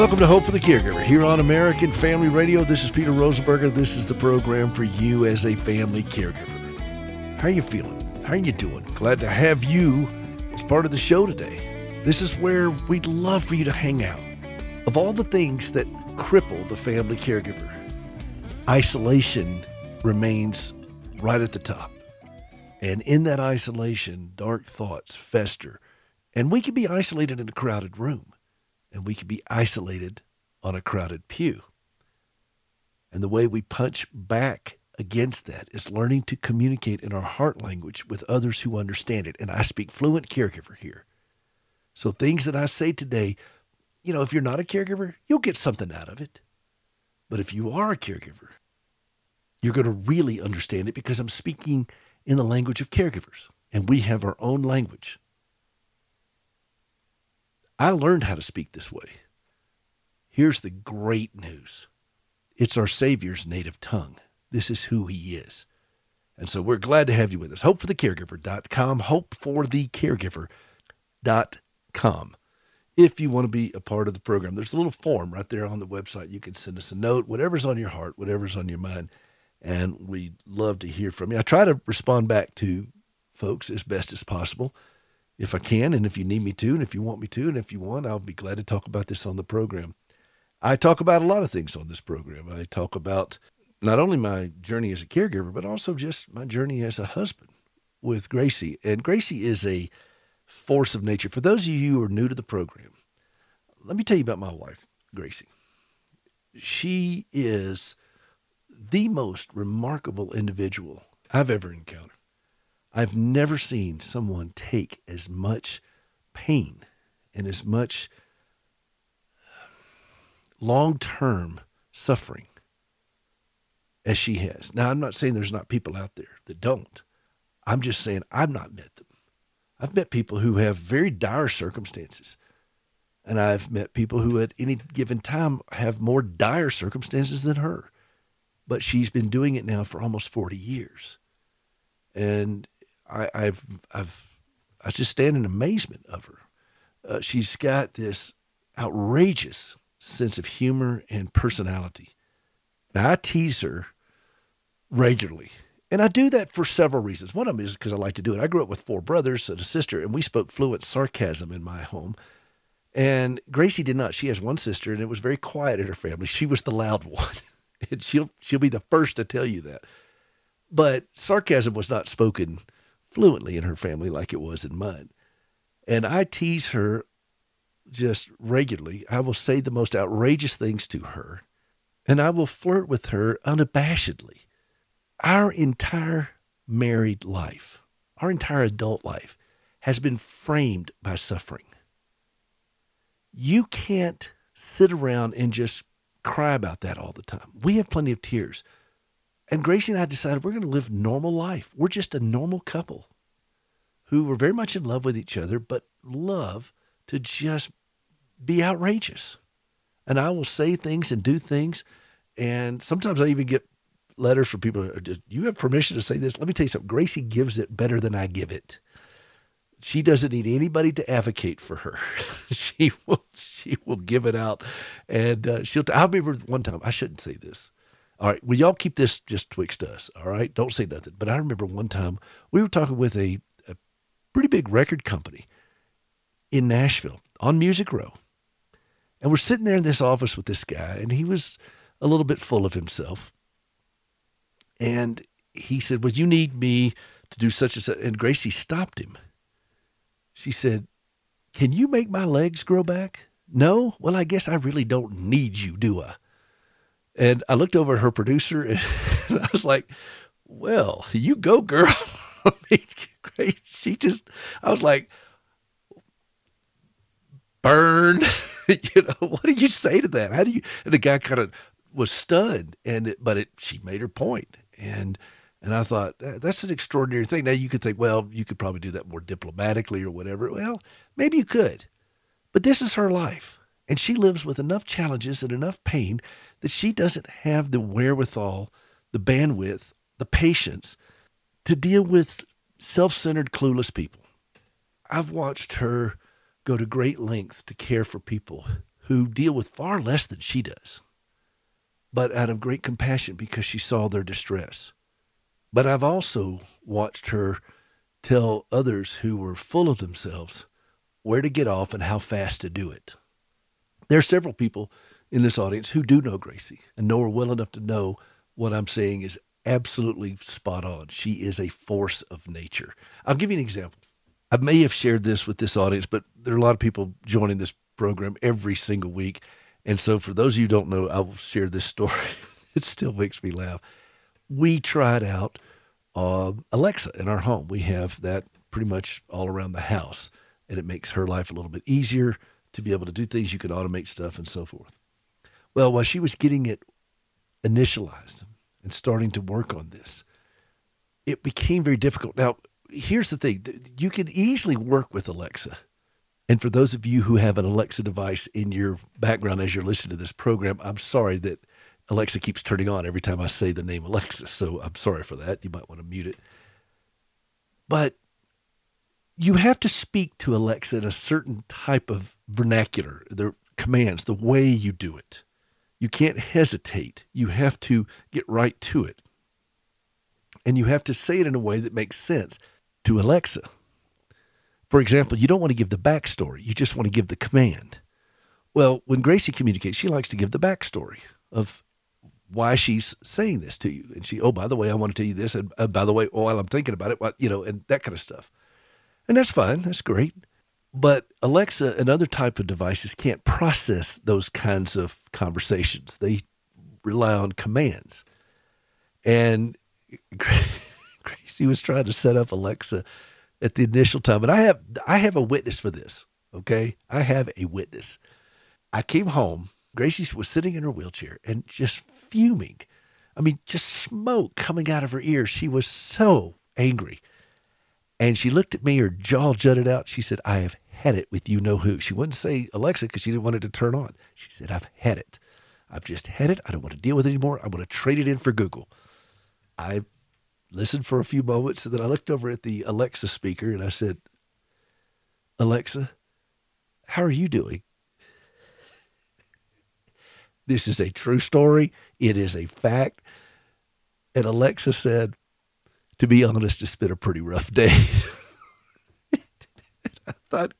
Welcome to Hope for the Caregiver here on American Family Radio. This is Peter Rosenberger. This is the program for you as a family caregiver. How are you feeling? How are you doing? Glad to have you as part of the show today. This is where we'd love for you to hang out. Of all the things that cripple the family caregiver, isolation remains right at the top. And in that isolation, dark thoughts fester. And we can be isolated in a crowded room and we can be isolated on a crowded pew. And the way we punch back against that is learning to communicate in our heart language with others who understand it. And I speak fluent caregiver here. So things that I say today, you know, if you're not a caregiver, you'll get something out of it. But if you are a caregiver, you're going to really understand it because I'm speaking in the language of caregivers and we have our own language. I learned how to speak this way. Here's the great news it's our Savior's native tongue. This is who He is. And so we're glad to have you with us. Hopeforthecaregiver.com, hopeforthecaregiver.com. If you want to be a part of the program, there's a little form right there on the website. You can send us a note, whatever's on your heart, whatever's on your mind. And we'd love to hear from you. I try to respond back to folks as best as possible if I can, and if you need me to, and if you want me to, and if you want, I'll be glad to talk about this on the program. I talk about a lot of things on this program. I talk about not only my journey as a caregiver, but also just my journey as a husband with Gracie. And Gracie is a force of nature. For those of you who are new to the program, let me tell you about my wife, Gracie. She is the most remarkable individual I've ever encountered. I've never seen someone take as much pain and as much long term suffering as she has. Now, I'm not saying there's not people out there that don't. I'm just saying I've not met them. I've met people who have very dire circumstances. And I've met people who at any given time have more dire circumstances than her. But she's been doing it now for almost 40 years. And I, have I've I just stand in amazement of her. Uh, she's got this outrageous sense of humor and personality. Now I tease her regularly, and I do that for several reasons. One of them is because I like to do it. I grew up with four brothers and a sister, and we spoke fluent sarcasm in my home. And Gracie did not. She has one sister, and it was very quiet in her family. She was the loud one, and she'll she'll be the first to tell you that. But sarcasm was not spoken fluently in her family like it was in mine. And I tease her just regularly. I will say the most outrageous things to her, and I will flirt with her unabashedly. Our entire married life, our entire adult life, has been framed by suffering. You can't sit around and just cry about that all the time. We have plenty of tears. And Gracie and I decided we're going to live normal life. We're just a normal couple who were very much in love with each other, but love to just be outrageous. And I will say things and do things. And sometimes I even get letters from people. You have permission to say this. Let me tell you something. Gracie gives it better than I give it. She doesn't need anybody to advocate for her. she will. She will give it out, and uh, she'll. I remember one time. I shouldn't say this. All right. Well, y'all keep this just twixt us. All right. Don't say nothing. But I remember one time we were talking with a, a pretty big record company in Nashville on Music Row. And we're sitting there in this office with this guy, and he was a little bit full of himself. And he said, Well, you need me to do such and such. And Gracie stopped him. She said, Can you make my legs grow back? No? Well, I guess I really don't need you, do I? And I looked over at her producer and I was like, well, you go, girl. Great. She just, I was like, burn. you know, what do you say to that? How do you, and the guy kind of was stunned and, it, but it, she made her point. And, and I thought that's an extraordinary thing. Now you could think, well, you could probably do that more diplomatically or whatever. Well, maybe you could, but this is her life. And she lives with enough challenges and enough pain that she doesn't have the wherewithal, the bandwidth, the patience to deal with self centered, clueless people. I've watched her go to great lengths to care for people who deal with far less than she does, but out of great compassion because she saw their distress. But I've also watched her tell others who were full of themselves where to get off and how fast to do it. There are several people in this audience who do know Gracie and know her well enough to know what I'm saying is absolutely spot on. She is a force of nature. I'll give you an example. I may have shared this with this audience, but there are a lot of people joining this program every single week. And so, for those of you who don't know, I will share this story. it still makes me laugh. We tried out uh, Alexa in our home. We have that pretty much all around the house, and it makes her life a little bit easier to be able to do things. You can automate stuff and so forth. Well, while she was getting it initialized and starting to work on this, it became very difficult. Now, here's the thing you can easily work with Alexa. And for those of you who have an Alexa device in your background as you're listening to this program, I'm sorry that Alexa keeps turning on every time I say the name Alexa. So I'm sorry for that. You might want to mute it. But you have to speak to Alexa in a certain type of vernacular, their commands, the way you do it. You can't hesitate. You have to get right to it. And you have to say it in a way that makes sense to Alexa. For example, you don't want to give the backstory, you just want to give the command. Well, when Gracie communicates, she likes to give the backstory of why she's saying this to you. And she, oh, by the way, I want to tell you this. And uh, by the way, while I'm thinking about it, what, you know, and that kind of stuff. And that's fine. That's great. But Alexa and other type of devices can't process those kinds of conversations. They rely on commands. And Gracie was trying to set up Alexa at the initial time. And I have I have a witness for this. Okay. I have a witness. I came home. Gracie was sitting in her wheelchair and just fuming. I mean, just smoke coming out of her ears. She was so angry. And she looked at me, her jaw jutted out. She said, I have had it with you know who. She wouldn't say Alexa because she didn't want it to turn on. She said, I've had it. I've just had it. I don't want to deal with it anymore. I want to trade it in for Google. I listened for a few moments and then I looked over at the Alexa speaker and I said, Alexa, how are you doing? This is a true story. It is a fact. And Alexa said, to be honest, it's been a pretty rough day. I thought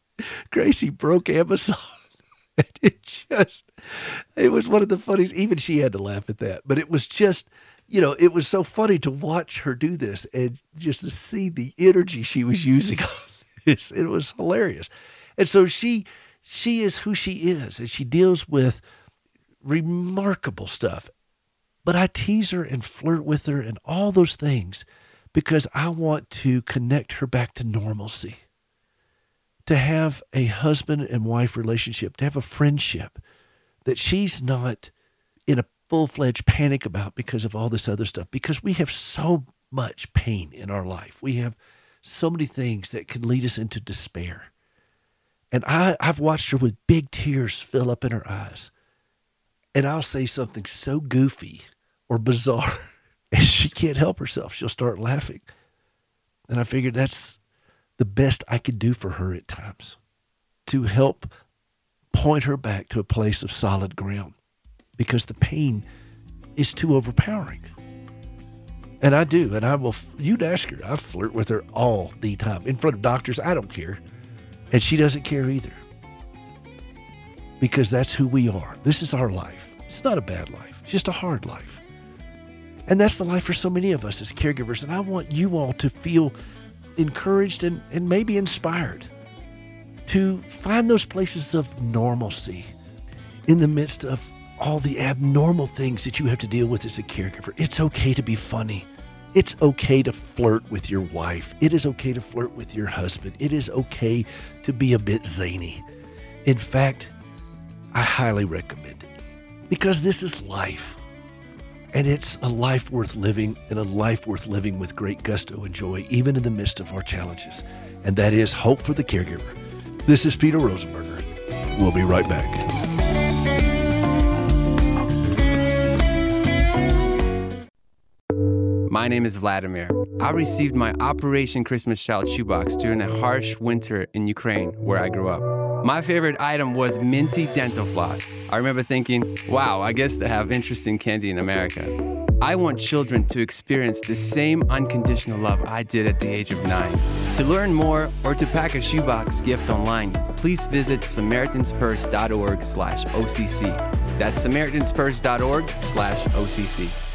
Gracie broke Amazon. it just, it was one of the funniest. Even she had to laugh at that. But it was just, you know, it was so funny to watch her do this and just to see the energy she was using on this. It was hilarious. And so she, she is who she is, and she deals with remarkable stuff. But I tease her and flirt with her and all those things because I want to connect her back to normalcy, to have a husband and wife relationship, to have a friendship that she's not in a full fledged panic about because of all this other stuff, because we have so much pain in our life. We have so many things that can lead us into despair. And I, I've watched her with big tears fill up in her eyes. And I'll say something so goofy or bizarre and she can't help herself. She'll start laughing. And I figured that's the best I could do for her at times to help point her back to a place of solid ground because the pain is too overpowering. And I do, and I will. You'd ask her. I flirt with her all the time in front of doctors. I don't care, and she doesn't care either, because that's who we are. This is our life. It's not a bad life, it's just a hard life. And that's the life for so many of us as caregivers. And I want you all to feel encouraged and, and maybe inspired to find those places of normalcy in the midst of all the abnormal things that you have to deal with as a caregiver. It's okay to be funny. It's okay to flirt with your wife. It is okay to flirt with your husband. It is okay to be a bit zany. In fact, I highly recommend it because this is life. And it's a life worth living and a life worth living with great gusto and joy, even in the midst of our challenges. And that is hope for the caregiver. This is Peter Rosenberger. We'll be right back. My name is Vladimir. I received my Operation Christmas Child shoebox during a harsh winter in Ukraine, where I grew up. My favorite item was minty dental floss. I remember thinking, wow, I guess they have interesting candy in America. I want children to experience the same unconditional love I did at the age of nine. To learn more or to pack a shoebox gift online, please visit samaritanspurse.org slash OCC. That's samaritanspurse.org slash OCC.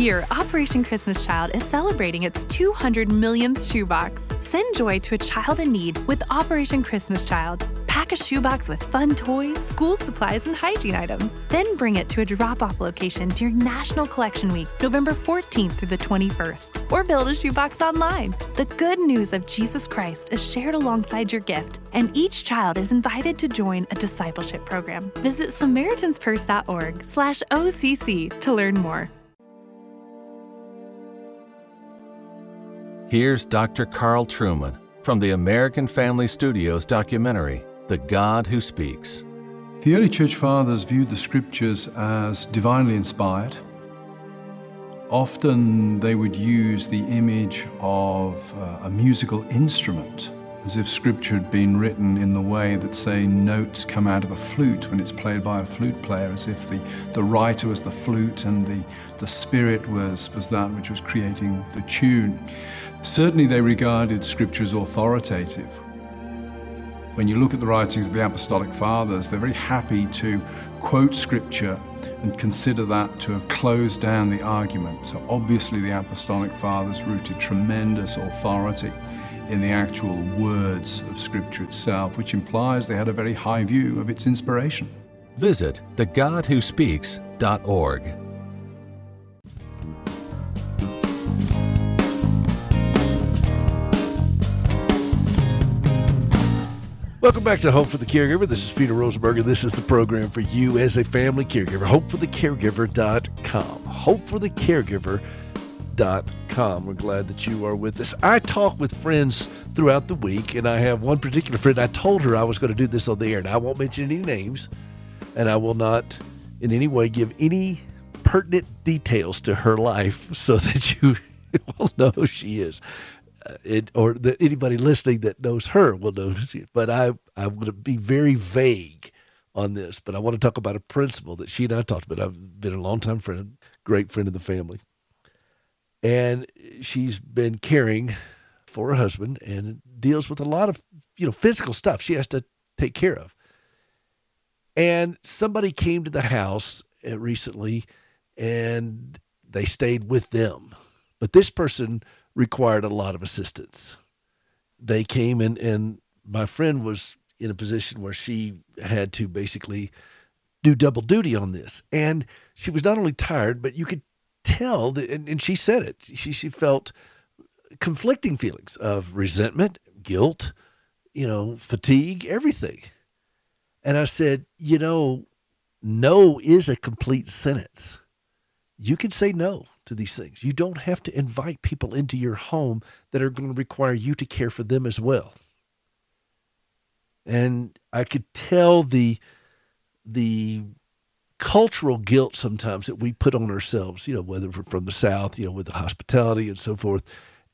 Year, Operation Christmas Child is celebrating its 200 millionth shoebox. Send joy to a child in need with Operation Christmas Child. Pack a shoebox with fun toys, school supplies, and hygiene items. Then bring it to a drop off location during National Collection Week, November 14th through the 21st. Or build a shoebox online. The good news of Jesus Christ is shared alongside your gift, and each child is invited to join a discipleship program. Visit SamaritansPurse.org slash OCC to learn more. Here's Dr. Carl Trueman from the American Family Studios documentary, The God Who Speaks. The early church fathers viewed the scriptures as divinely inspired. Often they would use the image of uh, a musical instrument, as if scripture had been written in the way that, say, notes come out of a flute when it's played by a flute player, as if the, the writer was the flute and the, the spirit was, was that which was creating the tune. Certainly, they regarded Scripture as authoritative. When you look at the writings of the Apostolic Fathers, they're very happy to quote Scripture and consider that to have closed down the argument. So, obviously, the Apostolic Fathers rooted tremendous authority in the actual words of Scripture itself, which implies they had a very high view of its inspiration. Visit thegodwhospeaks.org. Welcome back to Hope for the Caregiver. This is Peter Rosenberg, and this is the program for you as a family caregiver. HopeForTheCaregiver.com. HopeForTheCaregiver.com. We're glad that you are with us. I talk with friends throughout the week, and I have one particular friend. I told her I was going to do this on the air, and I won't mention any names, and I will not in any way give any pertinent details to her life so that you will know who she is it, or that anybody listening that knows her will know. But I, I'm going to be very vague on this. But I want to talk about a principle that she and I talked about. I've been a longtime friend, great friend of the family, and she's been caring for her husband and deals with a lot of you know physical stuff she has to take care of. And somebody came to the house uh, recently, and they stayed with them. But this person required a lot of assistance. They came and, and my friend was in a position where she had to basically do double duty on this. And she was not only tired, but you could tell that, and, and she said it, she, she felt conflicting feelings of resentment, guilt, you know, fatigue, everything. And I said, you know, no is a complete sentence. You can say no to these things. You don't have to invite people into your home that are going to require you to care for them as well. And I could tell the the cultural guilt sometimes that we put on ourselves, you know, whether from the South, you know, with the hospitality and so forth.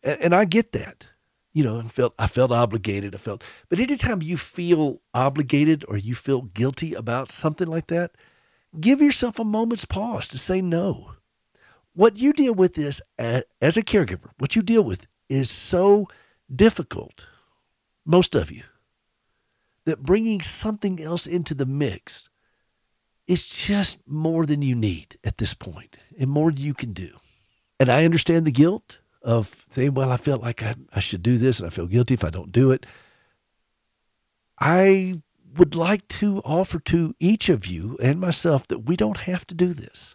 And, and I get that. You know, I felt I felt obligated. I felt, but anytime you feel obligated or you feel guilty about something like that, give yourself a moment's pause to say no what you deal with is as a caregiver, what you deal with is so difficult, most of you, that bringing something else into the mix is just more than you need at this point and more than you can do. And I understand the guilt of saying, well, I felt like I, I should do this and I feel guilty if I don't do it. I would like to offer to each of you and myself that we don't have to do this.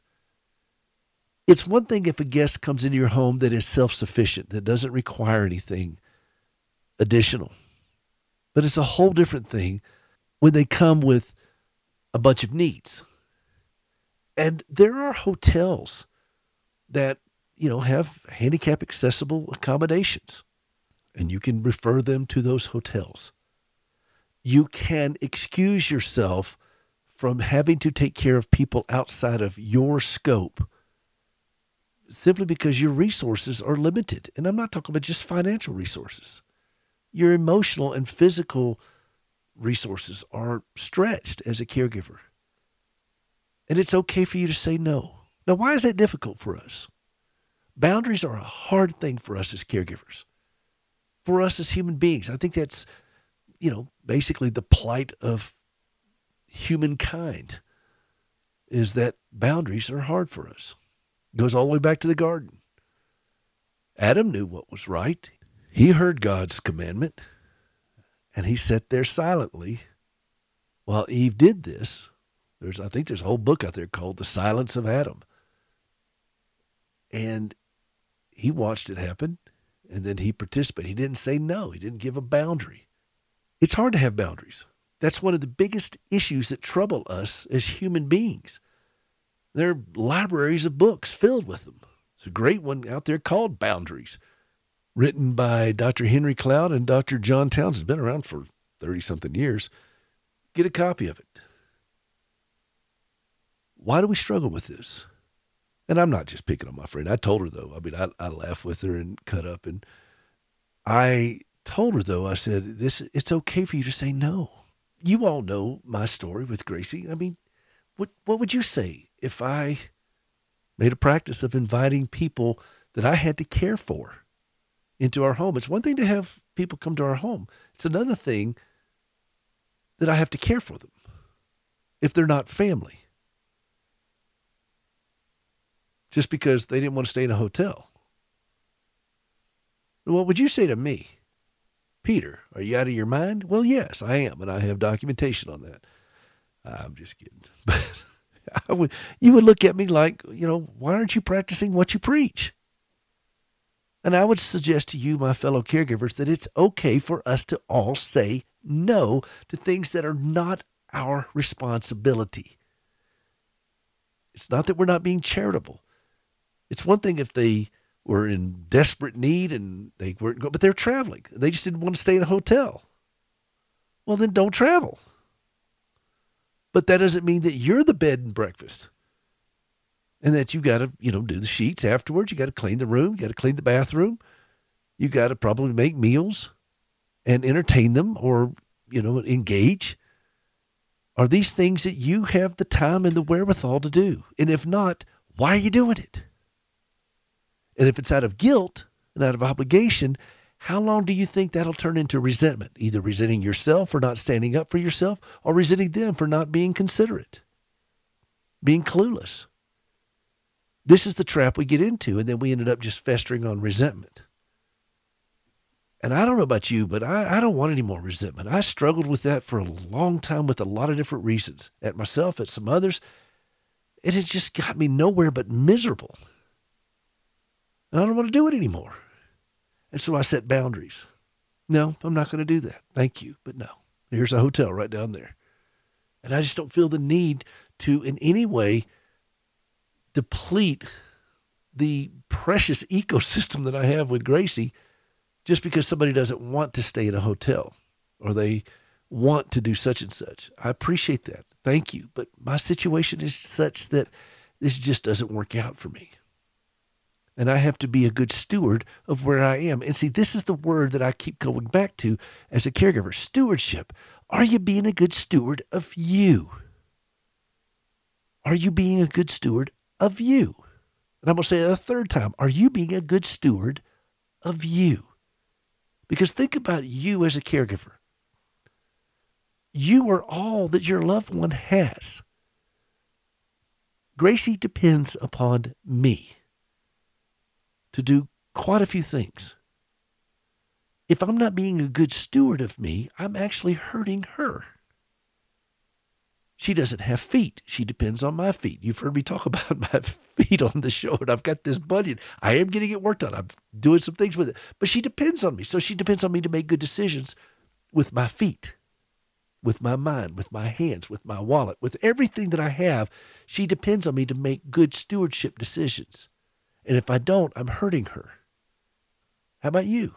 It's one thing if a guest comes into your home that is self sufficient, that doesn't require anything additional. But it's a whole different thing when they come with a bunch of needs. And there are hotels that, you know, have handicap accessible accommodations, and you can refer them to those hotels. You can excuse yourself from having to take care of people outside of your scope simply because your resources are limited. And I'm not talking about just financial resources, your emotional and physical resources are stretched as a caregiver. And it's okay for you to say no. Now, why is that difficult for us? Boundaries are a hard thing for us as caregivers, for us as human beings. I think that's, you know, basically the plight of humankind is that boundaries are hard for us. Goes all the way back to the garden. Adam knew what was right. He heard God's commandment and he sat there silently while Eve did this. There's I think there's a whole book out there called The Silence of Adam. And he watched it happen and then he participated. He didn't say no. He didn't give a boundary. It's hard to have boundaries. That's one of the biggest issues that trouble us as human beings. There are libraries of books filled with them. It's a great one out there called Boundaries, written by Dr. Henry Cloud and Dr. John Townsend. It's been around for 30 something years. Get a copy of it. Why do we struggle with this? And I'm not just picking on my friend. I told her, though. I mean, I, I laughed with her and cut up. And I told her, though, I said, this, it's okay for you to say no. You all know my story with Gracie. I mean, what, what would you say if I made a practice of inviting people that I had to care for into our home. It's one thing to have people come to our home, it's another thing that I have to care for them if they're not family. Just because they didn't want to stay in a hotel. What would you say to me? Peter, are you out of your mind? Well, yes, I am, and I have documentation on that. I'm just kidding. But I would, you would look at me like, you know, why aren't you practicing what you preach? And I would suggest to you, my fellow caregivers, that it's okay for us to all say no to things that are not our responsibility. It's not that we're not being charitable. It's one thing if they were in desperate need and they weren't going, but they're traveling. They just didn't want to stay in a hotel. Well, then don't travel. But that doesn't mean that you're the bed and breakfast. And that you got to, you know, do the sheets afterwards. You got to clean the room. You got to clean the bathroom. You got to probably make meals and entertain them or, you know, engage. Are these things that you have the time and the wherewithal to do? And if not, why are you doing it? And if it's out of guilt and out of obligation, how long do you think that'll turn into resentment? Either resenting yourself for not standing up for yourself or resenting them for not being considerate, being clueless. This is the trap we get into, and then we ended up just festering on resentment. And I don't know about you, but I, I don't want any more resentment. I struggled with that for a long time with a lot of different reasons at myself, at some others. It has just got me nowhere but miserable. And I don't want to do it anymore. And so I set boundaries. No, I'm not going to do that. Thank you. But no, here's a hotel right down there. And I just don't feel the need to, in any way, deplete the precious ecosystem that I have with Gracie just because somebody doesn't want to stay in a hotel or they want to do such and such. I appreciate that. Thank you. But my situation is such that this just doesn't work out for me and I have to be a good steward of where I am. And see, this is the word that I keep going back to as a caregiver stewardship. Are you being a good steward of you? Are you being a good steward of you? And I'm going to say it a third time. Are you being a good steward of you? Because think about you as a caregiver. You are all that your loved one has. Gracie depends upon me to do quite a few things. If I'm not being a good steward of me, I'm actually hurting her. She doesn't have feet. She depends on my feet. You've heard me talk about my feet on the show, and I've got this bunion. I am getting it worked on. I'm doing some things with it. But she depends on me. So she depends on me to make good decisions with my feet, with my mind, with my hands, with my wallet, with everything that I have. She depends on me to make good stewardship decisions. And if I don't, I'm hurting her. How about you?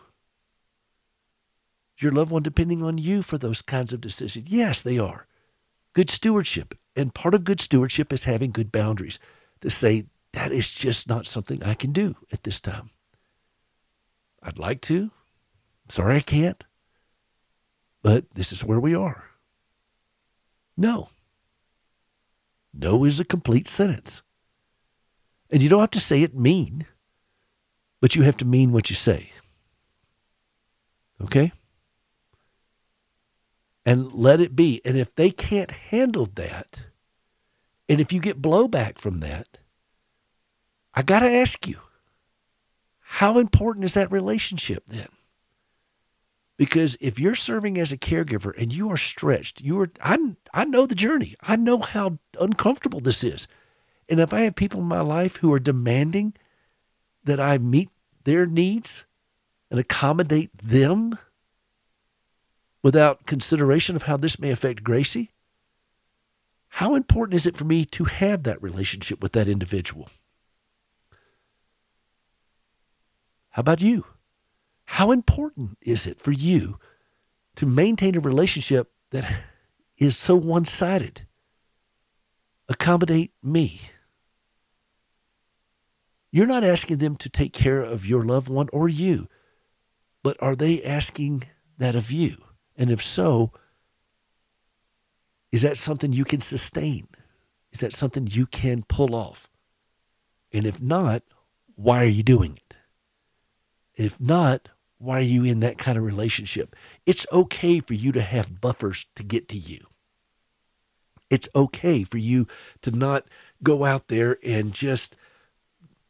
Your loved one depending on you for those kinds of decisions? Yes, they are. Good stewardship. And part of good stewardship is having good boundaries to say, that is just not something I can do at this time. I'd like to. Sorry I can't. but this is where we are. No. No is a complete sentence. And you don't have to say it mean, but you have to mean what you say. Okay? And let it be. And if they can't handle that, and if you get blowback from that, I got to ask you, how important is that relationship then? Because if you're serving as a caregiver and you are stretched, you are I I know the journey. I know how uncomfortable this is. And if I have people in my life who are demanding that I meet their needs and accommodate them without consideration of how this may affect Gracie, how important is it for me to have that relationship with that individual? How about you? How important is it for you to maintain a relationship that is so one sided? Accommodate me. You're not asking them to take care of your loved one or you, but are they asking that of you? And if so, is that something you can sustain? Is that something you can pull off? And if not, why are you doing it? If not, why are you in that kind of relationship? It's okay for you to have buffers to get to you. It's okay for you to not go out there and just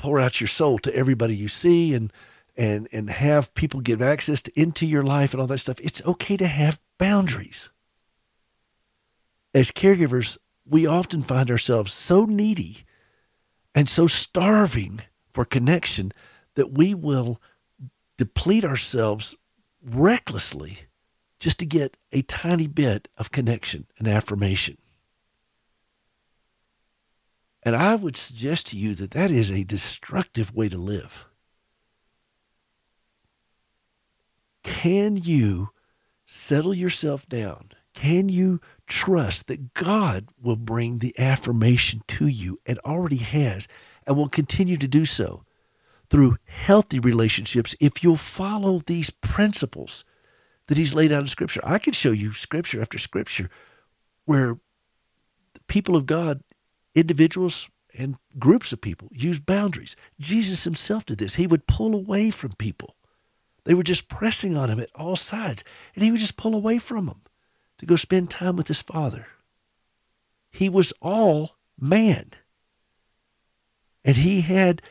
pour out your soul to everybody you see and and and have people give access to, into your life and all that stuff. It's okay to have boundaries. As caregivers, we often find ourselves so needy and so starving for connection that we will deplete ourselves recklessly just to get a tiny bit of connection and affirmation. And I would suggest to you that that is a destructive way to live. Can you settle yourself down? Can you trust that God will bring the affirmation to you and already has and will continue to do so through healthy relationships if you'll follow these principles that He's laid out in Scripture? I could show you Scripture after Scripture where people of God individuals and groups of people use boundaries. Jesus himself did this. He would pull away from people. They were just pressing on him at all sides, and he would just pull away from them to go spend time with his Father. He was all man. And he had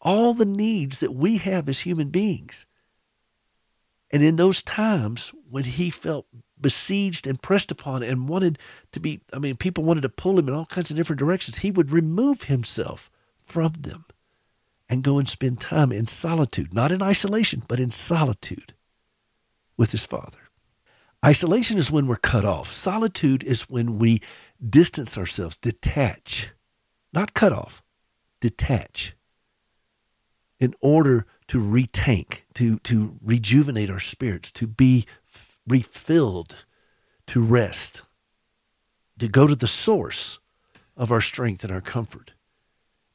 all the needs that we have as human beings. And in those times when he felt besieged and pressed upon and wanted to be, I mean, people wanted to pull him in all kinds of different directions, he would remove himself from them and go and spend time in solitude, not in isolation, but in solitude with his father. Isolation is when we're cut off. Solitude is when we distance ourselves, detach, not cut off, detach in order to retank, to, to rejuvenate our spirits, to be refilled, to rest, to go to the source of our strength and our comfort.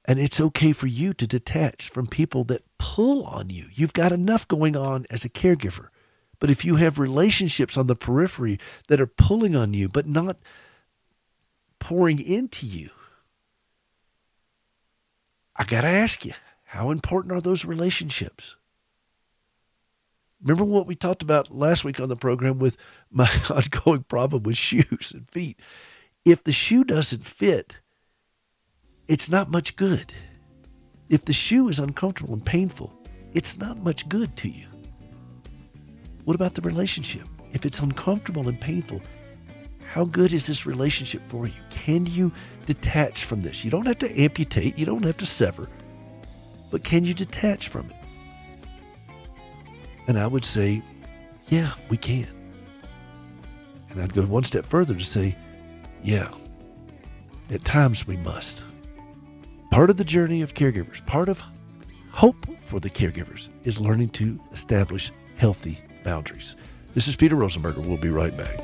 And it's okay for you to detach from people that pull on you. You've got enough going on as a caregiver. But if you have relationships on the periphery that are pulling on you, but not pouring into you, I got to ask you, how important are those relationships? Remember what we talked about last week on the program with my ongoing problem with shoes and feet? If the shoe doesn't fit, it's not much good. If the shoe is uncomfortable and painful, it's not much good to you. What about the relationship? If it's uncomfortable and painful, how good is this relationship for you? Can you detach from this? You don't have to amputate, you don't have to sever, but can you detach from it? And I would say, yeah, we can. And I'd go one step further to say, yeah, at times we must. Part of the journey of caregivers, part of hope for the caregivers is learning to establish healthy boundaries. This is Peter Rosenberger. We'll be right back.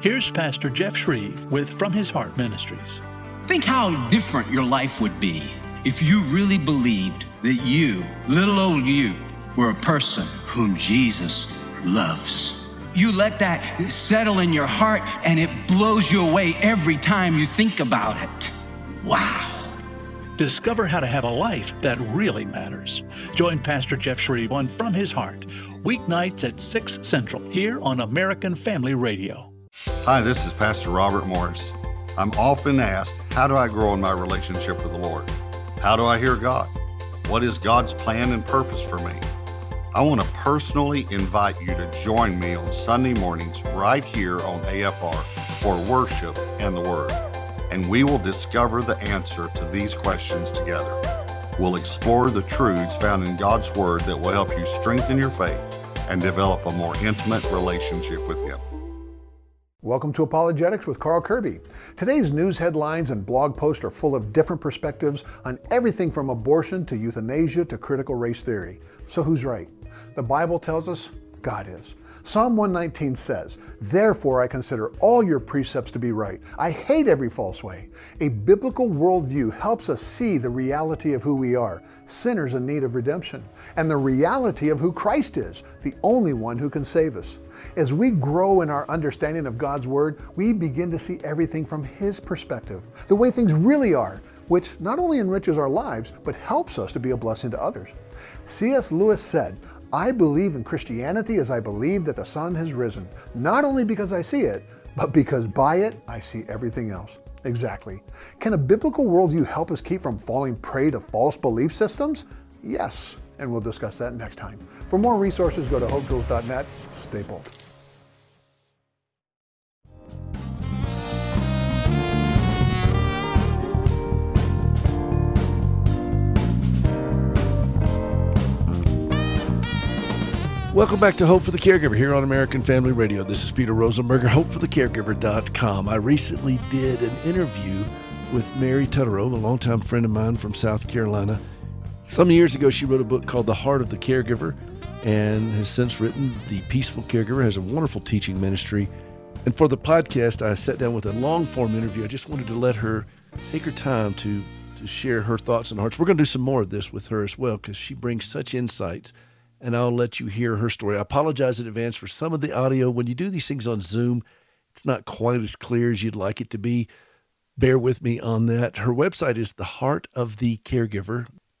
Here's Pastor Jeff Schreve with From His Heart Ministries. Think how different your life would be if you really believed that you, little old you, were a person whom Jesus loves. You let that settle in your heart and it blows you away every time you think about it. Wow. Discover how to have a life that really matters. Join Pastor Jeff Schreve on From His Heart, weeknights at 6 Central, here on American Family Radio. Hi, this is Pastor Robert Morris. I'm often asked, How do I grow in my relationship with the Lord? How do I hear God? What is God's plan and purpose for me? I want to personally invite you to join me on Sunday mornings right here on AFR for worship and the Word. And we will discover the answer to these questions together. We'll explore the truths found in God's Word that will help you strengthen your faith and develop a more intimate relationship with Him. Welcome to Apologetics with Carl Kirby. Today's news headlines and blog posts are full of different perspectives on everything from abortion to euthanasia to critical race theory. So who's right? The Bible tells us God is. Psalm 119 says, Therefore I consider all your precepts to be right. I hate every false way. A biblical worldview helps us see the reality of who we are, sinners in need of redemption, and the reality of who Christ is, the only one who can save us. As we grow in our understanding of God's Word, we begin to see everything from His perspective, the way things really are, which not only enriches our lives, but helps us to be a blessing to others. C.S. Lewis said, I believe in Christianity as I believe that the sun has risen, not only because I see it, but because by it I see everything else. Exactly. Can a biblical worldview help us keep from falling prey to false belief systems? Yes, and we'll discuss that next time. For more resources, go to hopetools.net. Staple. Welcome back to Hope for the Caregiver here on American Family Radio. This is Peter Rosenberger, hopeforthecaregiver.com. I recently did an interview with Mary Tutterow, a longtime friend of mine from South Carolina. Some years ago, she wrote a book called The Heart of the Caregiver and has since written The Peaceful Caregiver, has a wonderful teaching ministry. And for the podcast, I sat down with a long form interview. I just wanted to let her take her time to, to share her thoughts and hearts. We're going to do some more of this with her as well because she brings such insights and I'll let you hear her story. I apologize in advance for some of the audio. When you do these things on Zoom, it's not quite as clear as you'd like it to be. Bear with me on that. Her website is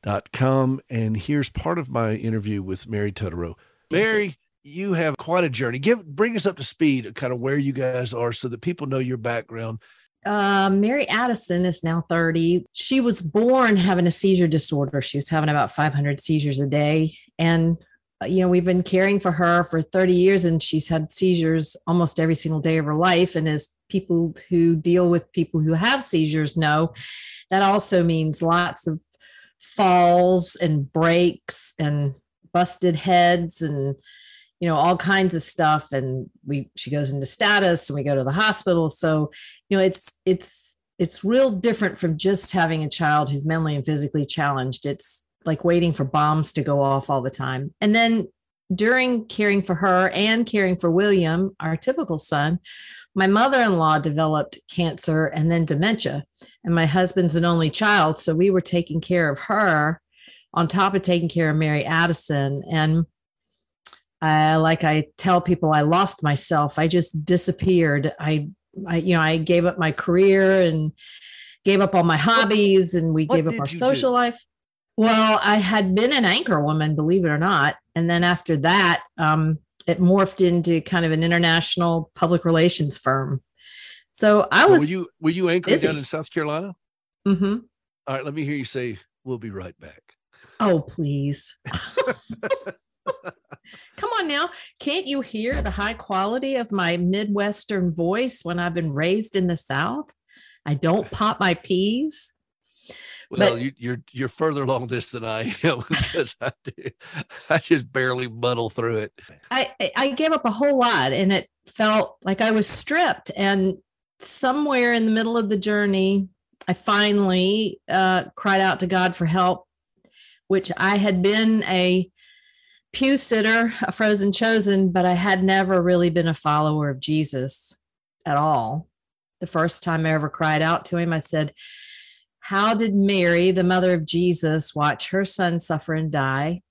theheartofthecaregiver.com. And here's part of my interview with Mary Tutterow. Mary, you have quite a journey. Give bring us up to speed kind of where you guys are so that people know your background. Uh, Mary Addison is now 30. She was born having a seizure disorder. She was having about 500 seizures a day. And uh, you know, we've been caring for her for 30 years and she's had seizures almost every single day of her life. And as people who deal with people who have seizures know, that also means lots of falls and breaks and busted heads and you know all kinds of stuff. And we she goes into status and we go to the hospital. So you know it's it's it's real different from just having a child who's mentally and physically challenged. It's like waiting for bombs to go off all the time. And then during caring for her and caring for William, our typical son, my mother in law developed cancer and then dementia. And my husband's an only child. So we were taking care of her on top of taking care of Mary Addison. And I, like I tell people, I lost myself. I just disappeared. I, I, you know, I gave up my career and gave up all my hobbies and we what gave up our social do? life. Well, I had been an anchor woman, believe it or not. And then after that, um, it morphed into kind of an international public relations firm. So I was. were you were you anchoring busy. down in South Carolina? Mm-hmm. All right, let me hear you say, "We'll be right back." Oh, please. Come on now. Can't you hear the high quality of my Midwestern voice when I've been raised in the South? I don't pop my peas. Well, but, you, are you're, you're further along this than I am because I do, I just barely muddle through it. I I gave up a whole lot, and it felt like I was stripped. And somewhere in the middle of the journey, I finally uh, cried out to God for help, which I had been a pew sitter, a frozen chosen, but I had never really been a follower of Jesus at all. The first time I ever cried out to him, I said, how did Mary, the mother of Jesus, watch her son suffer and die?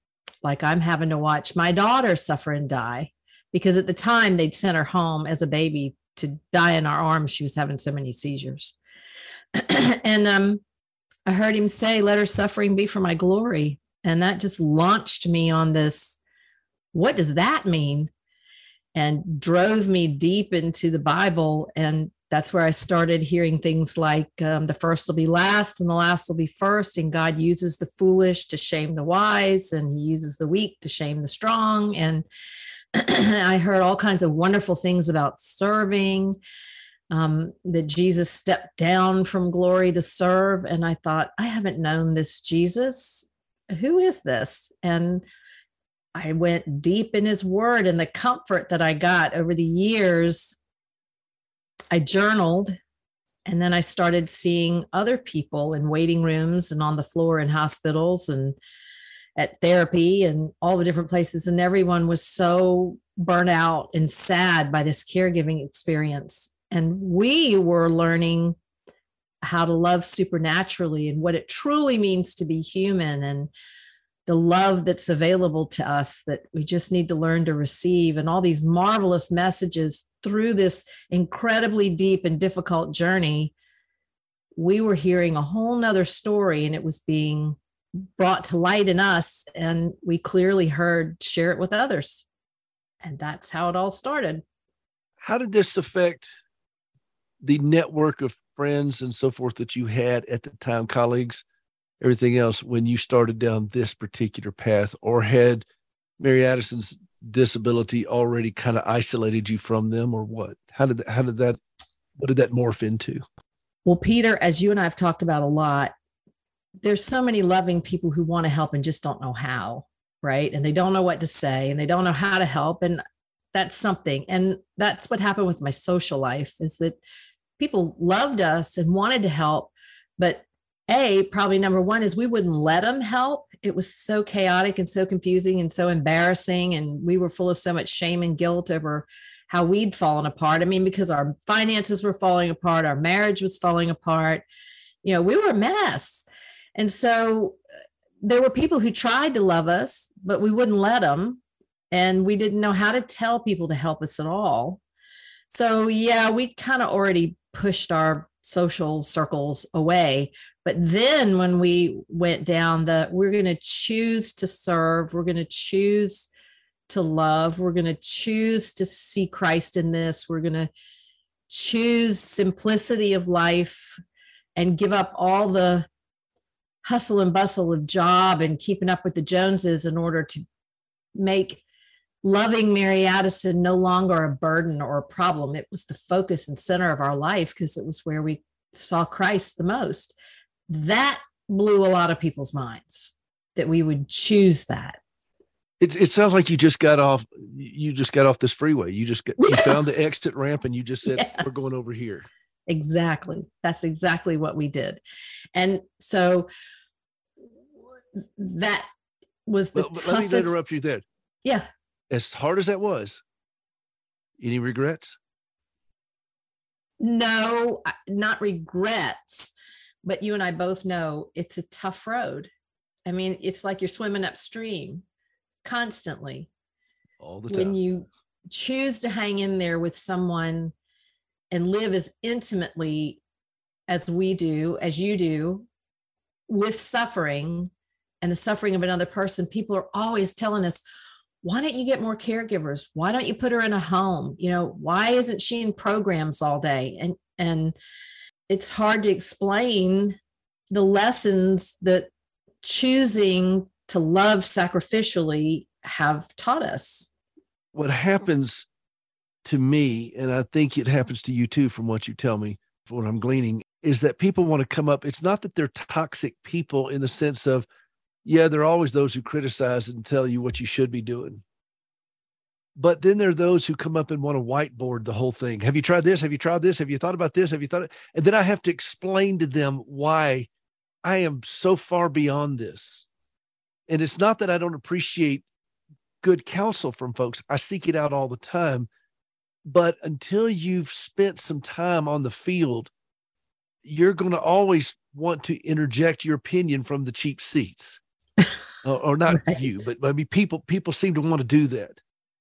Like I'm having to watch my daughter suffer and die because at the time they'd sent her home as a baby to die in our arms. She was having so many seizures. and um, I heard him say, Let her suffering be for my glory. And that just launched me on this what does that mean? And drove me deep into the Bible. And that's where I started hearing things like um, the first will be last and the last will be first. And God uses the foolish to shame the wise, and He uses the weak to shame the strong. And I heard all kinds of wonderful things about serving, um, that Jesus stepped down from glory to serve. And I thought, I haven't known this Jesus. Who is this? And I went deep in his word and the comfort that I got over the years. I journaled and then I started seeing other people in waiting rooms and on the floor in hospitals and at therapy and all the different places. And everyone was so burnt out and sad by this caregiving experience. And we were learning how to love supernaturally and what it truly means to be human and the love that's available to us that we just need to learn to receive and all these marvelous messages through this incredibly deep and difficult journey we were hearing a whole nother story and it was being brought to light in us and we clearly heard share it with others. And that's how it all started. How did this affect the network of friends and so forth that you had at the time colleagues everything else when you started down this particular path or had mary addison's disability already kind of isolated you from them or what how did that, how did that what did that morph into well peter as you and i've talked about a lot there's so many loving people who want to help and just don't know how, right? And they don't know what to say and they don't know how to help. And that's something. And that's what happened with my social life is that people loved us and wanted to help. But A, probably number one is we wouldn't let them help. It was so chaotic and so confusing and so embarrassing. And we were full of so much shame and guilt over how we'd fallen apart. I mean, because our finances were falling apart, our marriage was falling apart. You know, we were a mess. And so uh, there were people who tried to love us, but we wouldn't let them. And we didn't know how to tell people to help us at all. So, yeah, we kind of already pushed our social circles away. But then when we went down the, we're going to choose to serve, we're going to choose to love, we're going to choose to see Christ in this, we're going to choose simplicity of life and give up all the hustle and bustle of job and keeping up with the Joneses in order to make loving Mary Addison no longer a burden or a problem. It was the focus and center of our life because it was where we saw Christ the most. That blew a lot of people's minds that we would choose that. It, it sounds like you just got off you just got off this freeway. You just got, you found the exit ramp and you just said yes. we're going over here. Exactly. That's exactly what we did. And so that was the toughest. Let me interrupt you there. Yeah. As hard as that was, any regrets? No, not regrets. But you and I both know it's a tough road. I mean, it's like you're swimming upstream constantly. All the time. When you choose to hang in there with someone and live as intimately as we do, as you do, with suffering, and the suffering of another person, people are always telling us, why don't you get more caregivers? Why don't you put her in a home? You know, why isn't she in programs all day? And and it's hard to explain the lessons that choosing to love sacrificially have taught us. What happens to me, and I think it happens to you too, from what you tell me, from what I'm gleaning, is that people want to come up. It's not that they're toxic people in the sense of yeah, there are always those who criticize and tell you what you should be doing. But then there are those who come up and want to whiteboard the whole thing. Have you tried this? Have you tried this? Have you thought about this? Have you thought it? And then I have to explain to them why I am so far beyond this. And it's not that I don't appreciate good counsel from folks, I seek it out all the time. But until you've spent some time on the field, you're going to always want to interject your opinion from the cheap seats. Or, or, not right. you, but I mean people people seem to want to do that.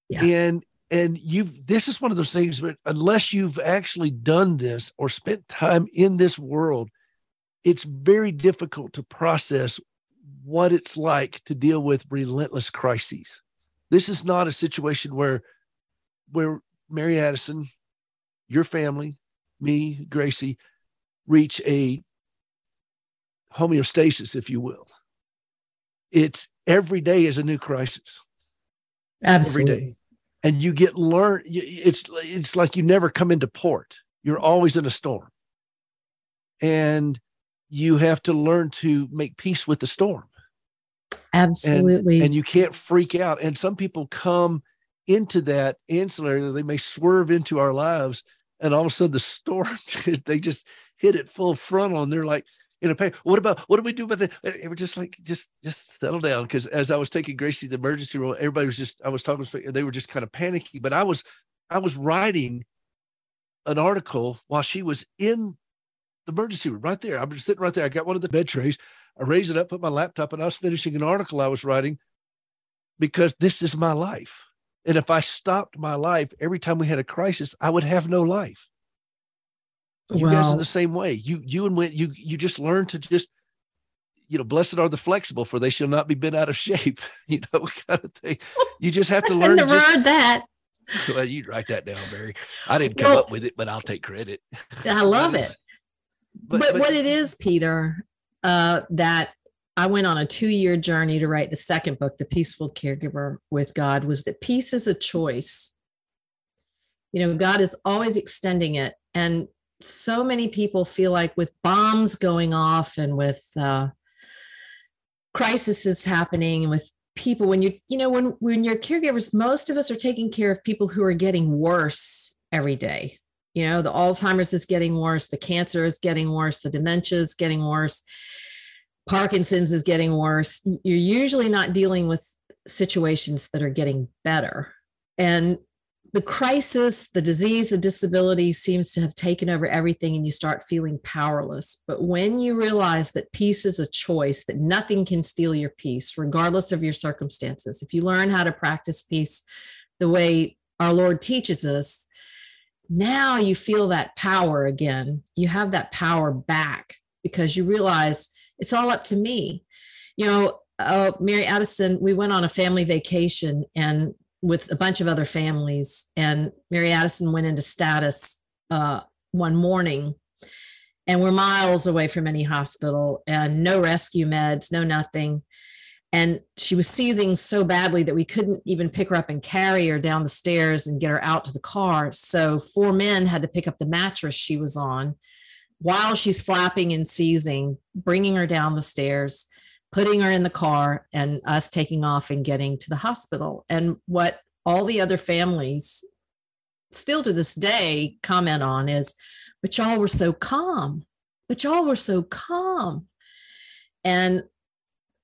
Yeah. And and you've this is one of those things but unless you've actually done this or spent time in this world it's very difficult to process what it's like to deal with relentless crises this is not a situation where where mary addison your family me gracie reach a homeostasis if you will it's every day is a new crisis. Absolutely. every day. And you get learn it's it's like you never come into port. You're always in a storm. And you have to learn to make peace with the storm. Absolutely. and, and you can't freak out. And some people come into that ancillary they may swerve into our lives and all of a sudden the storm they just hit it full frontal and they're like in. What about what do we do about that? Uh, it was just like just just settle down because as I was taking Gracie to the emergency room, everybody was just I was talking they were just kind of panicky. But I was I was writing an article while she was in the emergency room right there. I was sitting right there. I got one of the bed trays. I raised it up, put my laptop, and I was finishing an article I was writing because this is my life. And if I stopped my life every time we had a crisis, I would have no life. You guys are the same way. You you and when you you just learn to just you know, blessed are the flexible, for they shall not be bent out of shape. You know, kind of thing. You just have to learn. I never just, heard that. Well, you write that down, Barry. I didn't come well, up with it, but I'll take credit. I love it. But, but, but, what it is, Peter, uh, that I went on a two-year journey to write the second book, The Peaceful Caregiver with God, was that peace is a choice. You know, God is always extending it. And so many people feel like with bombs going off and with uh, crises happening and with people when you you know when when you're caregivers most of us are taking care of people who are getting worse every day. You know the alzheimer's is getting worse the cancer is getting worse the dementia is getting worse parkinson's is getting worse. You're usually not dealing with situations that are getting better. And the crisis, the disease, the disability seems to have taken over everything, and you start feeling powerless. But when you realize that peace is a choice, that nothing can steal your peace, regardless of your circumstances, if you learn how to practice peace the way our Lord teaches us, now you feel that power again. You have that power back because you realize it's all up to me. You know, uh, Mary Addison, we went on a family vacation and with a bunch of other families. And Mary Addison went into status uh, one morning, and we're miles away from any hospital and no rescue meds, no nothing. And she was seizing so badly that we couldn't even pick her up and carry her down the stairs and get her out to the car. So, four men had to pick up the mattress she was on while she's flapping and seizing, bringing her down the stairs putting her in the car and us taking off and getting to the hospital. And what all the other families still to this day comment on is, but y'all were so calm, but y'all were so calm. And,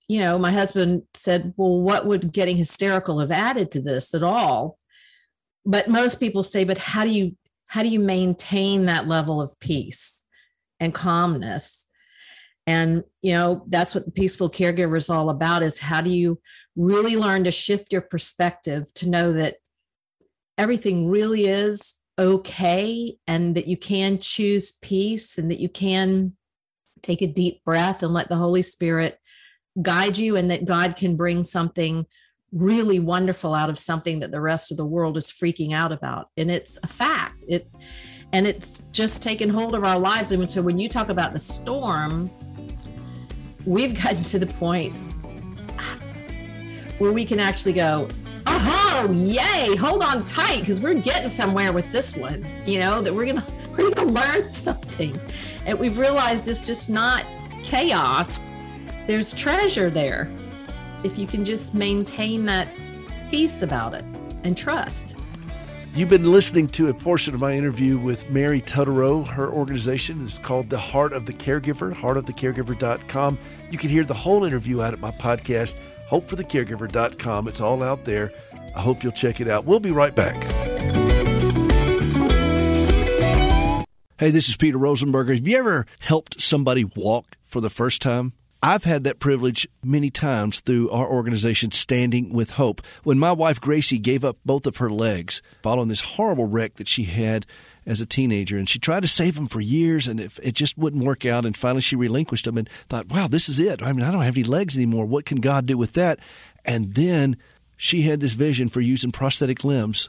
you know, my husband said, well, what would getting hysterical have added to this at all? But most people say, but how do you, how do you maintain that level of peace and calmness? And you know that's what the peaceful caregiver is all about is how do you really learn to shift your perspective to know that everything really is okay and that you can choose peace and that you can take a deep breath and let the holy spirit guide you and that god can bring something really wonderful out of something that the rest of the world is freaking out about. And it's a fact. It and it's just taken hold of our lives. And so when you talk about the storm we've gotten to the point where we can actually go, oh, yay, hold on tight, because we're getting somewhere with this one, you know, that we're gonna we're gonna learn something. And we've realized it's just not chaos. There's treasure there. If you can just maintain that peace about it and trust. You've been listening to a portion of my interview with Mary Tutterow. Her organization is called The Heart of the Caregiver, heartofthecaregiver.com. You can hear the whole interview out at my podcast, hopeforthecaregiver.com. It's all out there. I hope you'll check it out. We'll be right back. Hey, this is Peter Rosenberger. Have you ever helped somebody walk for the first time? I've had that privilege many times through our organization, Standing with Hope. When my wife Gracie gave up both of her legs following this horrible wreck that she had as a teenager, and she tried to save them for years, and it, it just wouldn't work out. And finally, she relinquished them and thought, "Wow, this is it. I mean, I don't have any legs anymore. What can God do with that?" And then she had this vision for using prosthetic limbs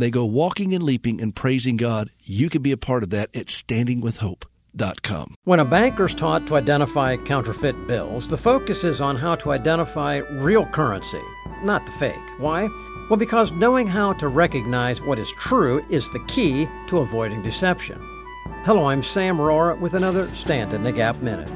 they go walking and leaping and praising God. You can be a part of that at standingwithhope.com. When a banker's taught to identify counterfeit bills, the focus is on how to identify real currency, not the fake. Why? Well, because knowing how to recognize what is true is the key to avoiding deception. Hello, I'm Sam Rohrer with another Stand in the Gap Minute.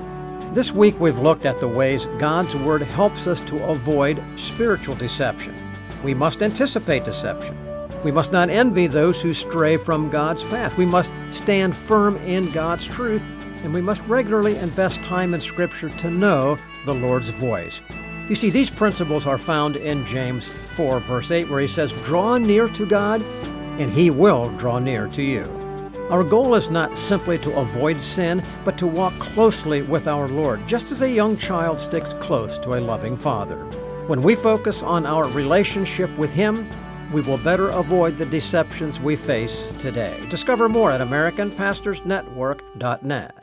This week we've looked at the ways God's Word helps us to avoid spiritual deception. We must anticipate deception. We must not envy those who stray from God's path. We must stand firm in God's truth, and we must regularly invest time in Scripture to know the Lord's voice. You see, these principles are found in James 4, verse 8, where he says, Draw near to God, and he will draw near to you. Our goal is not simply to avoid sin, but to walk closely with our Lord, just as a young child sticks close to a loving father. When we focus on our relationship with Him, we will better avoid the deceptions we face today. Discover more at AmericanPastorsNetwork.net.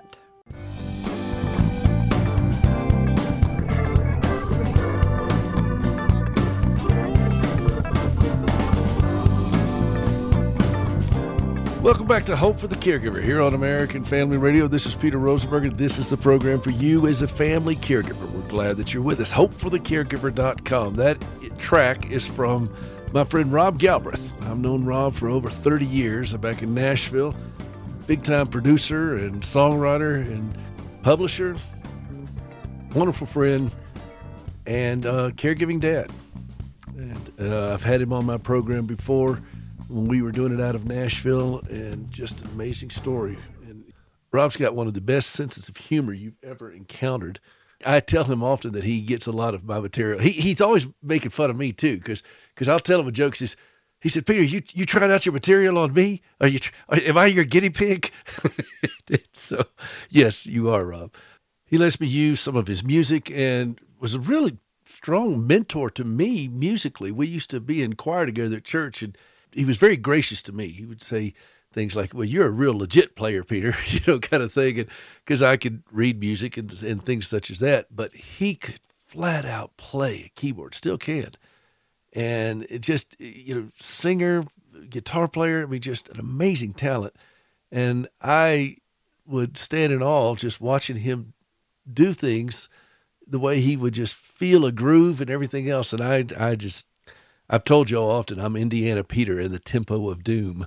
Welcome back to Hope for the Caregiver here on American Family Radio. This is Peter Rosenberger. This is the program for you as a family caregiver. We're glad that you're with us. HopeForTheCaregiver.com. That track is from my friend Rob Galbraith. I've known Rob for over 30 years. Back in Nashville. Big time producer and songwriter and publisher. Wonderful friend and uh, caregiving dad. And uh, I've had him on my program before when we were doing it out of Nashville, and just an amazing story. And Rob's got one of the best senses of humor you've ever encountered. I tell him often that he gets a lot of my material. He, he's always making fun of me too, because because I'll tell him a joke. He says, he said, Peter, you you trying out your material on me? Are you? Am I your guinea pig? so, yes, you are, Rob. He lets me use some of his music and was a really strong mentor to me musically. We used to be in choir together at church, and he was very gracious to me. He would say things like, "Well, you're a real legit player, Peter," you know, kind of thing, and because I could read music and and things such as that. But he could flat out play a keyboard, still can, and it just you know, singer, guitar player. I mean, just an amazing talent, and I would stand in awe just watching him do things the way he would just feel a groove and everything else. And I, I just, I've told y'all often, I'm Indiana Peter in the tempo of doom.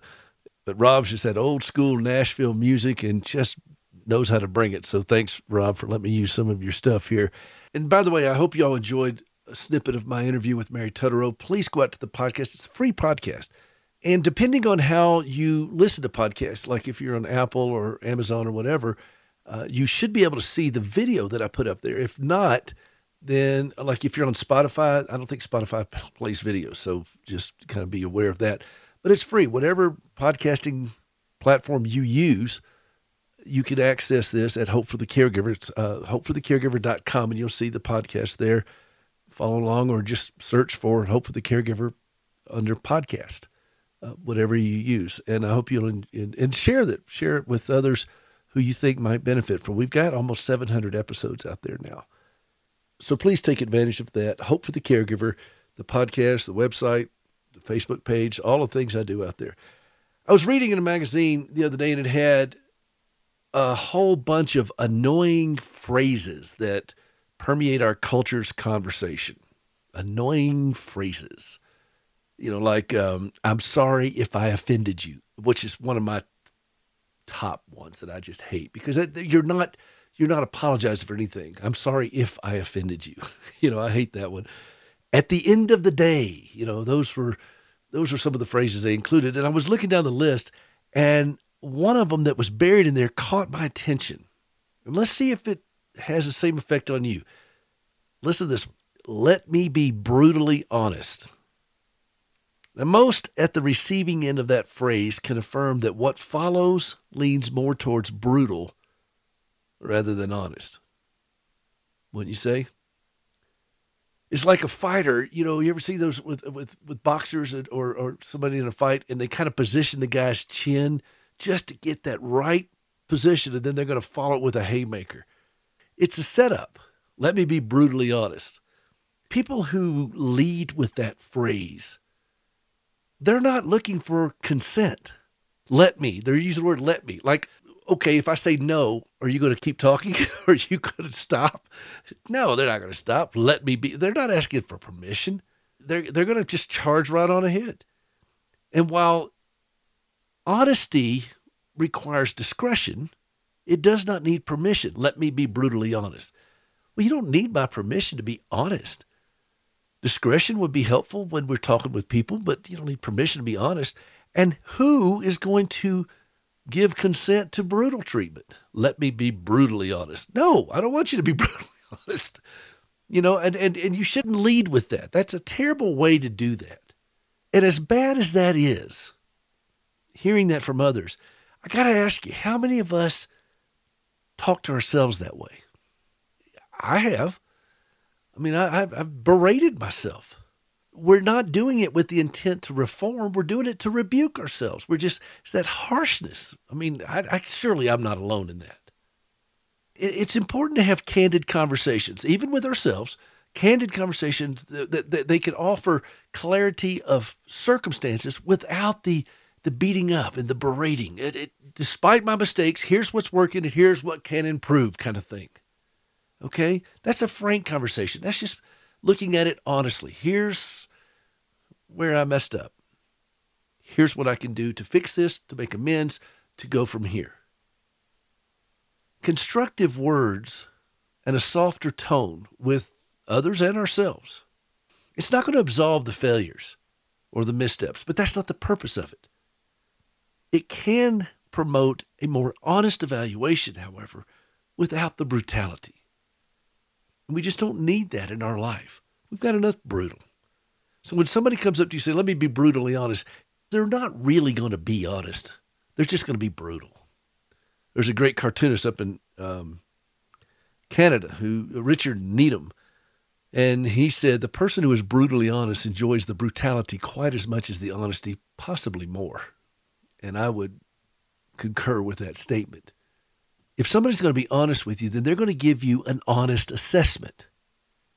But Rob's just that old school Nashville music and just knows how to bring it. So thanks, Rob, for letting me use some of your stuff here. And by the way, I hope y'all enjoyed a snippet of my interview with Mary Tutterow. Please go out to the podcast. It's a free podcast. And depending on how you listen to podcasts, like if you're on Apple or Amazon or whatever, uh, you should be able to see the video that I put up there. If not, then like if you're on Spotify, I don't think Spotify plays video, so just kind of be aware of that but it's free. Whatever podcasting platform you use, you can access this at Hope for the Caregiver. It's uh, hopeforthecaregiver.com, and you'll see the podcast there. Follow along or just search for Hope for the Caregiver under podcast, uh, whatever you use. And I hope you'll and, and share that, share it with others who you think might benefit from. We've got almost 700 episodes out there now. So please take advantage of that. Hope for the Caregiver, the podcast, the website, Facebook page, all the things I do out there. I was reading in a magazine the other day and it had a whole bunch of annoying phrases that permeate our culture's conversation. Annoying phrases. You know, like, um, I'm sorry if I offended you, which is one of my top ones that I just hate because you're not you're not apologizing for anything. I'm sorry if I offended you. you know, I hate that one. At the end of the day, you know, those were those were some of the phrases they included. And I was looking down the list, and one of them that was buried in there caught my attention. And let's see if it has the same effect on you. Listen to this. Let me be brutally honest. Now, most at the receiving end of that phrase can affirm that what follows leans more towards brutal rather than honest. Wouldn't you say? It's like a fighter, you know. You ever see those with with with boxers or or somebody in a fight, and they kind of position the guy's chin just to get that right position, and then they're going to follow it with a haymaker. It's a setup. Let me be brutally honest. People who lead with that phrase, they're not looking for consent. Let me. They're using the word let me. Like okay, if I say no, are you going to keep talking? are you going to stop? No, they're not going to stop. Let me be. They're not asking for permission. They're, they're going to just charge right on ahead. And while honesty requires discretion, it does not need permission. Let me be brutally honest. Well, you don't need my permission to be honest. Discretion would be helpful when we're talking with people, but you don't need permission to be honest. And who is going to give consent to brutal treatment. Let me be brutally honest. No, I don't want you to be brutally honest. You know, and, and, and you shouldn't lead with that. That's a terrible way to do that. And as bad as that is, hearing that from others, I got to ask you, how many of us talk to ourselves that way? I have. I mean, I, have I've berated myself we're not doing it with the intent to reform. We're doing it to rebuke ourselves. We're just that harshness. I mean, I, I surely I'm not alone in that. It, it's important to have candid conversations, even with ourselves. Candid conversations that, that, that they can offer clarity of circumstances without the the beating up and the berating. It, it, despite my mistakes, here's what's working and here's what can improve, kind of thing. Okay, that's a frank conversation. That's just looking at it honestly. Here's where I messed up. Here's what I can do to fix this, to make amends, to go from here. Constructive words and a softer tone with others and ourselves. It's not going to absolve the failures or the missteps, but that's not the purpose of it. It can promote a more honest evaluation, however, without the brutality. And we just don't need that in our life. We've got enough brutal. So when somebody comes up to you and say, let me be brutally honest, they're not really going to be honest. They're just going to be brutal. There's a great cartoonist up in um, Canada who, Richard Needham, and he said the person who is brutally honest enjoys the brutality quite as much as the honesty, possibly more. And I would concur with that statement if somebody's going to be honest with you, then they're going to give you an honest assessment.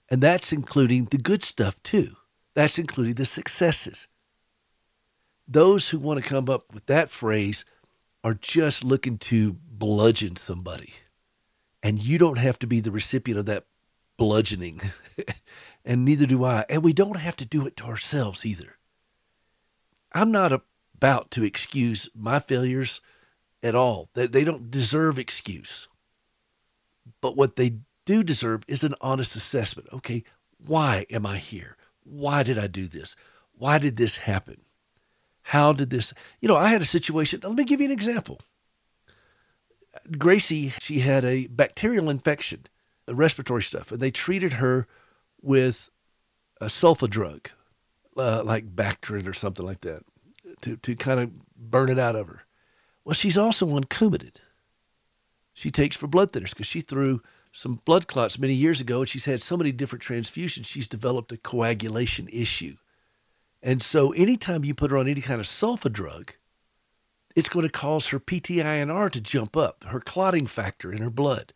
And that's including the good stuff too. That's including the successes. Those who want to come up with that phrase are just looking to bludgeon somebody. And you don't have to be the recipient of that bludgeoning. and neither do I. And we don't have to do it to ourselves either. I'm not about to excuse my failures at all. They, they don't deserve excuse. But what they do deserve is an honest assessment. Okay, why am I here? Why did I do this? Why did this happen? How did this, you know, I had a situation. Let me give you an example. Gracie, she had a bacterial infection, respiratory stuff, and they treated her with a sulfa drug, uh, like Bactrim or something like that, to, to kind of burn it out of her. Well, she's also on Coumadin. She takes for blood thinners because she threw some blood clots many years ago and she's had so many different transfusions, she's developed a coagulation issue. And so anytime you put her on any kind of sulfa drug, it's going to cause her PTINR to jump up, her clotting factor in her blood.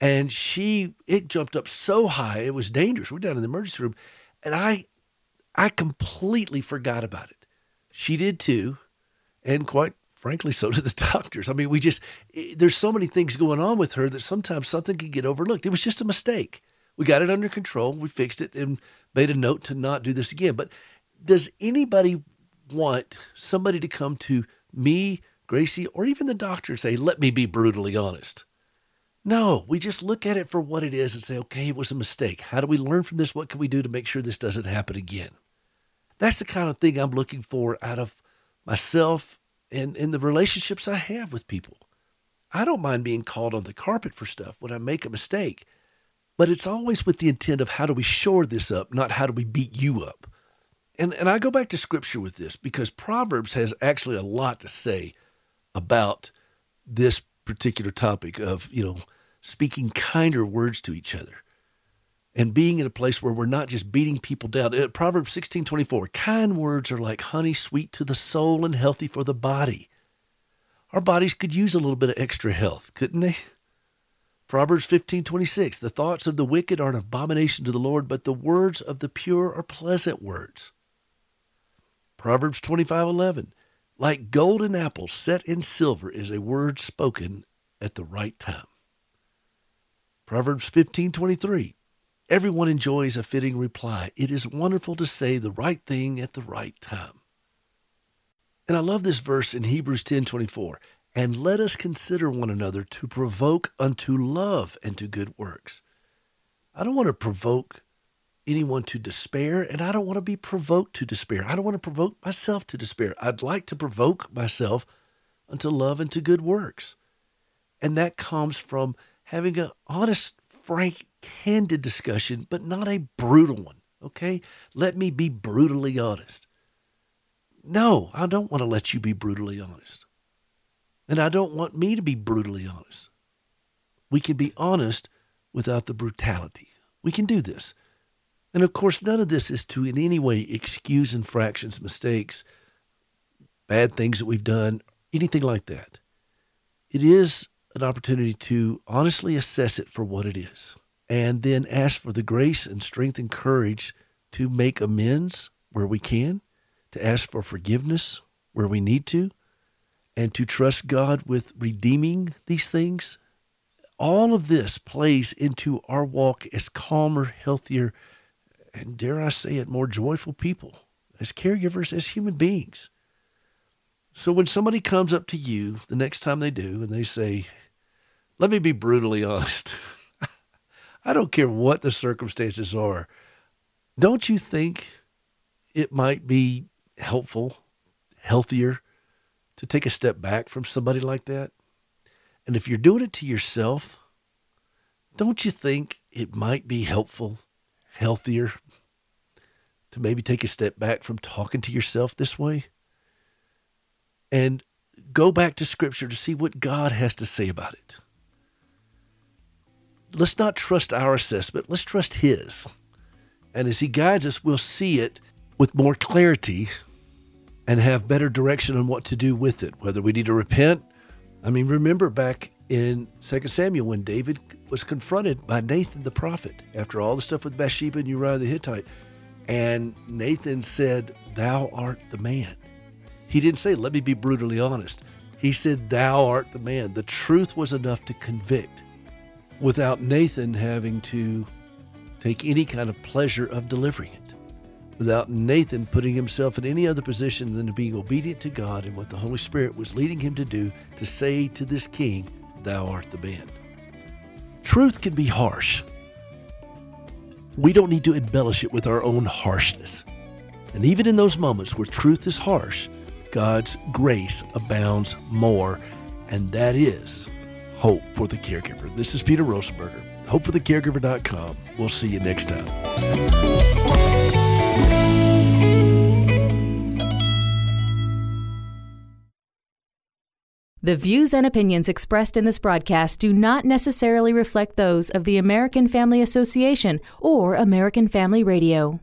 And she, it jumped up so high, it was dangerous. We're down in the emergency room. And I, I completely forgot about it. She did too. And quite frankly, so do the doctors. I mean, we just, there's so many things going on with her that sometimes something can get overlooked. It was just a mistake. We got it under control. We fixed it and made a note to not do this again. But does anybody want somebody to come to me Gracie, or even the doctor and say, let me be brutally honest. No, we just look at it for what it is and say, okay, it was a mistake. How do we learn from this? What can we do to make sure this doesn't happen again? That's the kind of thing I'm looking for out of myself and, and the relationships I have with people. I don't mind being called on the carpet for stuff when I make a mistake, but it's always with the intent of how do we shore this up, not how do we beat you up. And, and I go back to scripture with this because Proverbs has actually a lot to say about this particular topic of, you know, speaking kinder words to each other and being in a place where we're not just beating people down. Uh, Proverbs 16 24, kind words are like honey sweet to the soul and healthy for the body. Our bodies could use a little bit of extra health, couldn't they? Proverbs 15 26, the thoughts of the wicked are an abomination to the Lord, but the words of the pure are pleasant words. Proverbs 25 11, like golden apples set in silver is a word spoken at the right time. Proverbs 15:23 Everyone enjoys a fitting reply. It is wonderful to say the right thing at the right time. And I love this verse in Hebrews 10:24. And let us consider one another to provoke unto love and to good works. I don't want to provoke anyone to despair, and I don't want to be provoked to despair. I don't want to provoke myself to despair. I'd like to provoke myself unto love and to good works. And that comes from having an honest, frank, candid discussion, but not a brutal one. Okay? Let me be brutally honest. No, I don't want to let you be brutally honest. And I don't want me to be brutally honest. We can be honest without the brutality. We can do this. And of course, none of this is to in any way excuse infractions, mistakes, bad things that we've done, anything like that. It is an opportunity to honestly assess it for what it is and then ask for the grace and strength and courage to make amends where we can, to ask for forgiveness where we need to, and to trust God with redeeming these things. All of this plays into our walk as calmer, healthier, and dare I say it, more joyful people, as caregivers, as human beings. So when somebody comes up to you the next time they do and they say, let me be brutally honest. I don't care what the circumstances are. Don't you think it might be helpful, healthier to take a step back from somebody like that? And if you're doing it to yourself, don't you think it might be helpful, healthier to maybe take a step back from talking to yourself this way? And go back to scripture to see what God has to say about it let's not trust our assessment, let's trust His. And as He guides us, we'll see it with more clarity and have better direction on what to do with it, whether we need to repent. I mean, remember back in 2 Samuel when David was confronted by Nathan the prophet after all the stuff with Bathsheba and Uriah the Hittite. And Nathan said, Thou art the man. He didn't say, Let me be brutally honest. He said, Thou art the man. The truth was enough to convict without Nathan having to take any kind of pleasure of delivering it, without Nathan putting himself in any other position than to be obedient to God and what the Holy Spirit was leading him to do to say to this king, Thou art the man. Truth can be harsh. We don't need to embellish it with our own harshness. And even in those moments where truth is harsh, God's grace abounds more, and that is Hope for the Caregiver. This is Peter Rosenberger, hopeforthecaregiver.com. We'll see you next time. The views and opinions expressed in this broadcast do not necessarily reflect those of the American Family Association or American Family Radio.